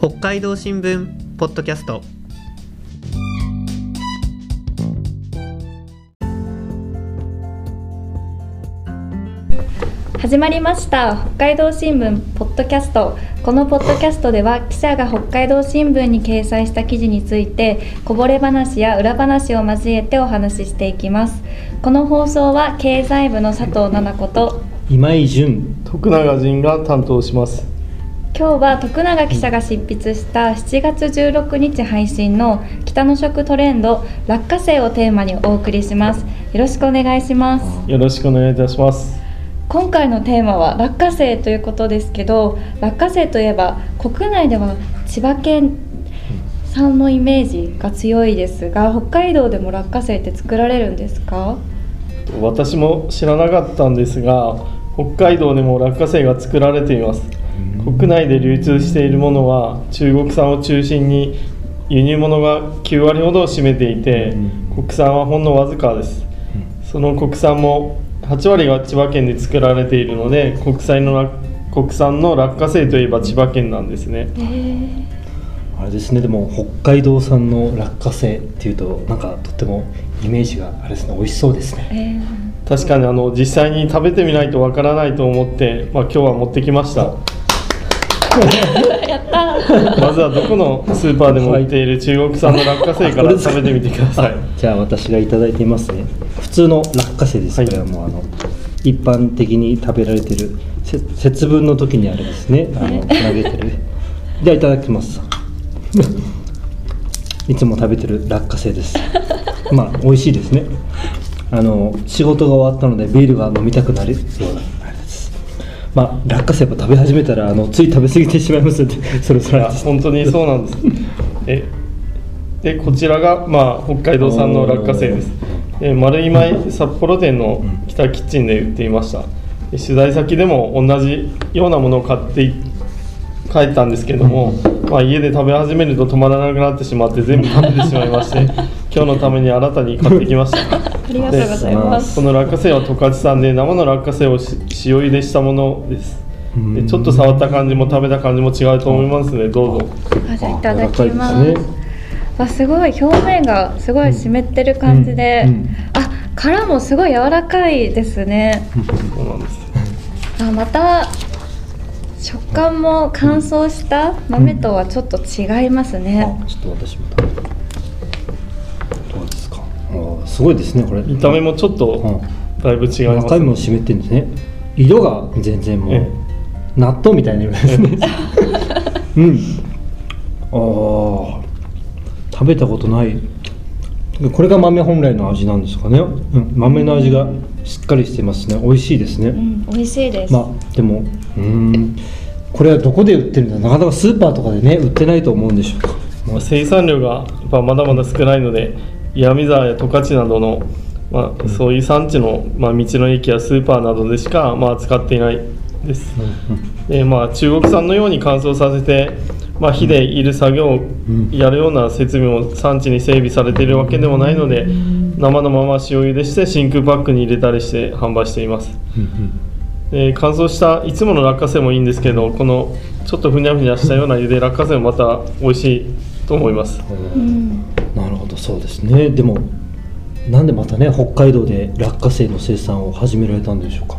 北海道新聞ポッドキャスト。始まりました。北海道新聞ポッドキャスト。このポッドキャストでは記者が北海道新聞に掲載した記事についてこぼれ話や裏話を交えてお話ししていきます。この放送は経済部の佐藤奈々子と今井純。徳永仁が担当します今日は徳永記者が執筆した7月16日配信の北の食トレンド落花生をテーマにお送りします。よろしくお願いします。よろしくお願いいたします。今回のテーマは落花生ということですけど落花生といえば国内では千葉県産のイメージが強いですが北海道でも落花生って作られるんですか？私も知らなかったんですが北海道でも落花生が作られています国内で流通しているものは中国産を中心に輸入物が9割ほどを占めていて国産はほんのわずかです。その国産も8割が千葉県で作られているので国産の国産の落花生といえば千葉県なんですね。あれですねでも北海道産の落花生っていうとなんかとってもイメージがあれですね美味しそうですね、え確かにあの実際に食べてみないとわからないと思って、まあ、今日は持ってきました。ー、やったまずはどこのスーパーでも売っている中国産の落花生から 食べてみてください。じゃあ私がいただいてみますね。普通の落花生です、はい。これはもうあの一般的に食べられてるせ節分の時にあれですね。あの投げてる。じゃあいただきます。いつも食べてる落花生です。まあ美味しいですね。あの仕事が終わったのでビールが飲みたくなる。ようなまあ落花生やっぱ食べ始めたらあのつい食べ過ぎてしまいますので それそいやれです本当にそうなんです。えでこちらが、まあ、北海道産の落花生です。え丸い米札幌店の北キッチンで売っていました。で取材先でも同じようなものを買ってい帰ったんですけども、まあ、家で食べ始めると止まらなくなってしまって全部食べてしまいまして 今日のために新たに買ってきました。ありがとうございます。この落花生は十勝産で生の落花生をし塩茹でしたものです。でちょっと触った感じも食べた感じも違うと思いますのでどうぞ。あじゃあいただきます。ね。わすごい表面がすごい湿ってる感じで、うんうん。あ殻もすごい柔らかいですね。そうなんです。あまた食感も乾燥した豆とはちょっと違いますね、あちょっと私も食べてどうですか？あすごいですねこれ。見た目もちょっとだいぶ違います中身も湿ってるんですね。色が全然もう、え納豆みたいな色ですね。うん。ああ食べたことないこれが豆本来の味なんですかね、うん、豆の味がしっかりしてますね。美味しいですね、うん、美味しいです、まあでもうーん。これはどこで売ってるんだ？なかなかスーパーとかでね売ってないと思うんでしょうか。まあ生産量がやっぱまだまだ少ないので岩見沢や十勝などの、まあ、そういう産地の、まあ、道の駅やスーパーなどでしか、まあ、使っていないです、でまあ、中国産のように乾燥させて、まあ、火でいる作業をやるような設備も産地に整備されているわけでもないので生のまま塩茹でして真空パックに入れたりして販売しています。で乾燥したいつもの落花生もいいんですけどこのちょっとふにゃふにゃしたような茹で落花生もまた美味しいと思います。うん、なるほどそうですね。でもなんでまたね北海道で落花生の生産を始められたんでしょうか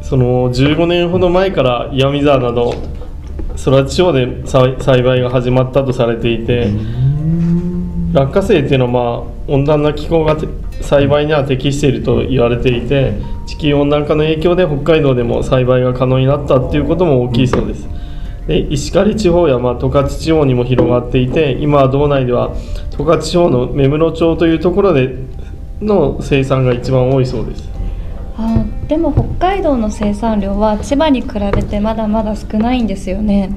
その15年ほど前から岩見沢など空知地方で栽培が始まったとされていて落花生っていうのはまあ温暖な気候が栽培には適していると言われていて地球温暖化の影響で北海道でも栽培が可能になったっていうことも大きいそうです。で石狩地方やま十勝地方にも広がっていて今は道内では十勝地方の目室町というところでの生産が一番多いそうです。あでも北海道の生産量は千葉に比べてまだまだ少ないんですよね。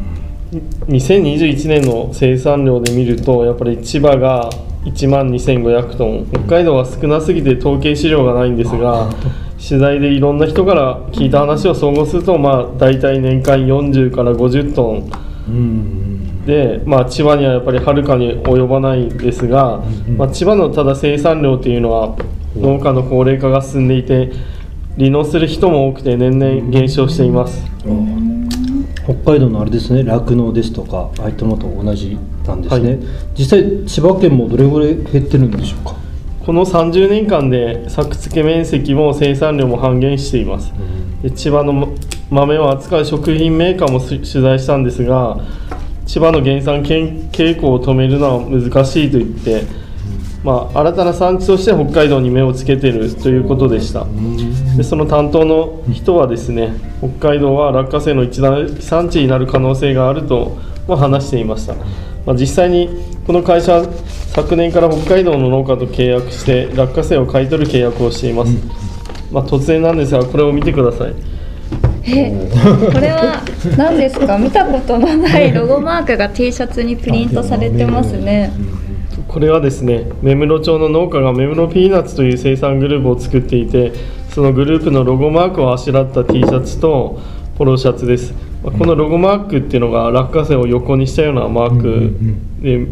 2021年の生産量で見るとやっぱり千葉が1万2500トン。北海道は少なすぎて統計資料がないんですが取材でいろんな人から聞いた話を総合するとまあ大体年間40から50トン。うん。で、まあ、千葉にはやっぱりはるかに及ばないんですが、まあ、千葉のただ生産量というのは農家の高齢化が進んでいて離農する人も多くて年々減少しています。あ北海道のあれですね酪農ですとかああいったものと同じなんですね、はい。実際千葉県もどれぐらい減ってるんでしょうか、この30年間で作付け面積も生産量も半減しています。で千葉の豆を扱う食品メーカーもす取材したんですが千葉の原産傾傾向を止めるのは難しいと言って、まあ、新たな産地として北海道に目をつけているということでした。でその担当の人はですね北海道は落花生の一大産地になる可能性があると、まあ、話していました、まあ、実際にこの会社は昨年から北海道の農家と契約して落花生を買い取る契約をしています、まあ、突然なんですがこれを見てください。えこれは何ですか？見たことのないロゴマークが T シャツにプリントされてますねこれはですね目室町の農家が目室ピーナッツという生産グループを作っていてそのグループのロゴマークをあしらった T シャツとポロシャツです。まあこのロゴマークっていうのが落花生を横にしたようなマークで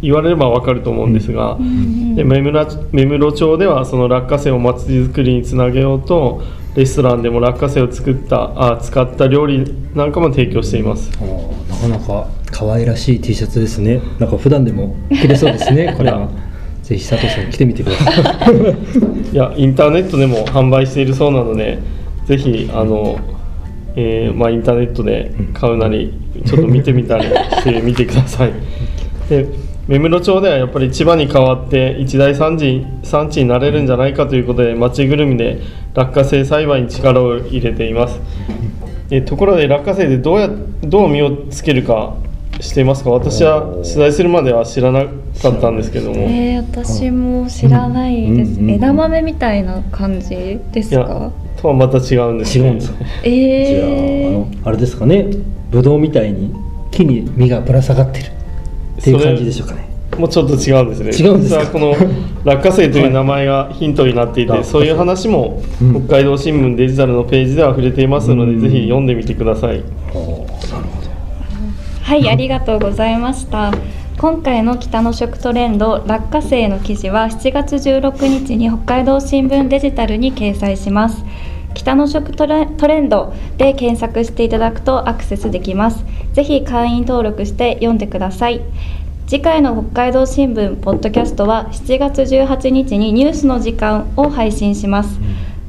言われればわかると思うんですがで目室町ではその落花生を祭り作りにつなげようとレストランでも落花生を作ったあ使った料理なんかも提供しています。なかなか可愛らしい T シャツですね。なんか普段でも着れそうですね。これは。ぜひ佐藤さん着てみてください。いやインターネットでも販売しているそうなのでぜひあの、えーまあ、インターネットで買うなりちょっと見てみたりしてみてください。で目室町ではやっぱり千葉に代わって一大産地産地になれるんじゃないかということで町ぐるみで落花生栽培に力を入れています。えところで落花生でどうやどう実をつけるか知っていますか私は取材するまでは知らなかったんですけども、えー、私も知らないです、うん。うん。うん。枝豆みたいな感じですいやかとはまた違うんです、違うんですかえじゃあの、あれですかね。ブドウみたいに木に実がぶら下がってる。っていう感じでしょうかね。もうちょっと違うんですね。違うんですか？この 落花生という名前がヒントになっていて、はい。そういう話もうん。北海道新聞デジタルのページでは触れていますので、うん。ぜひ読んでみてください。おーなるほどはい、ありがとうございました。今回の北の食トレンド落花生の記事は7月16日に北海道新聞デジタルに掲載します。北の食トレトレンドで検索していただくとアクセスできます。ぜひ会員登録して読んでください。次回の北海道新聞ポッドキャストは7月18日にニュースの時間を配信します。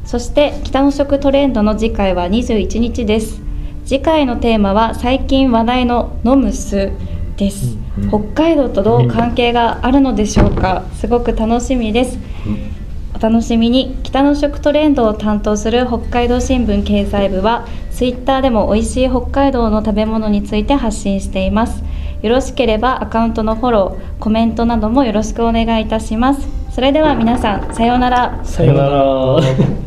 そして北の食トレンドの次回は21日です。次回のテーマは最近話題のノムスです。北海道とどう関係があるのでしょうか？すごく楽しみです。お楽しみに北の食トレンドを担当する北海道新聞掲載部はツイッターでも美味しい北海道の食べ物について発信していますよろしければアカウントのフォローコメントなどもよろしくお願いいたしますそれでは皆さんさようならさよなら。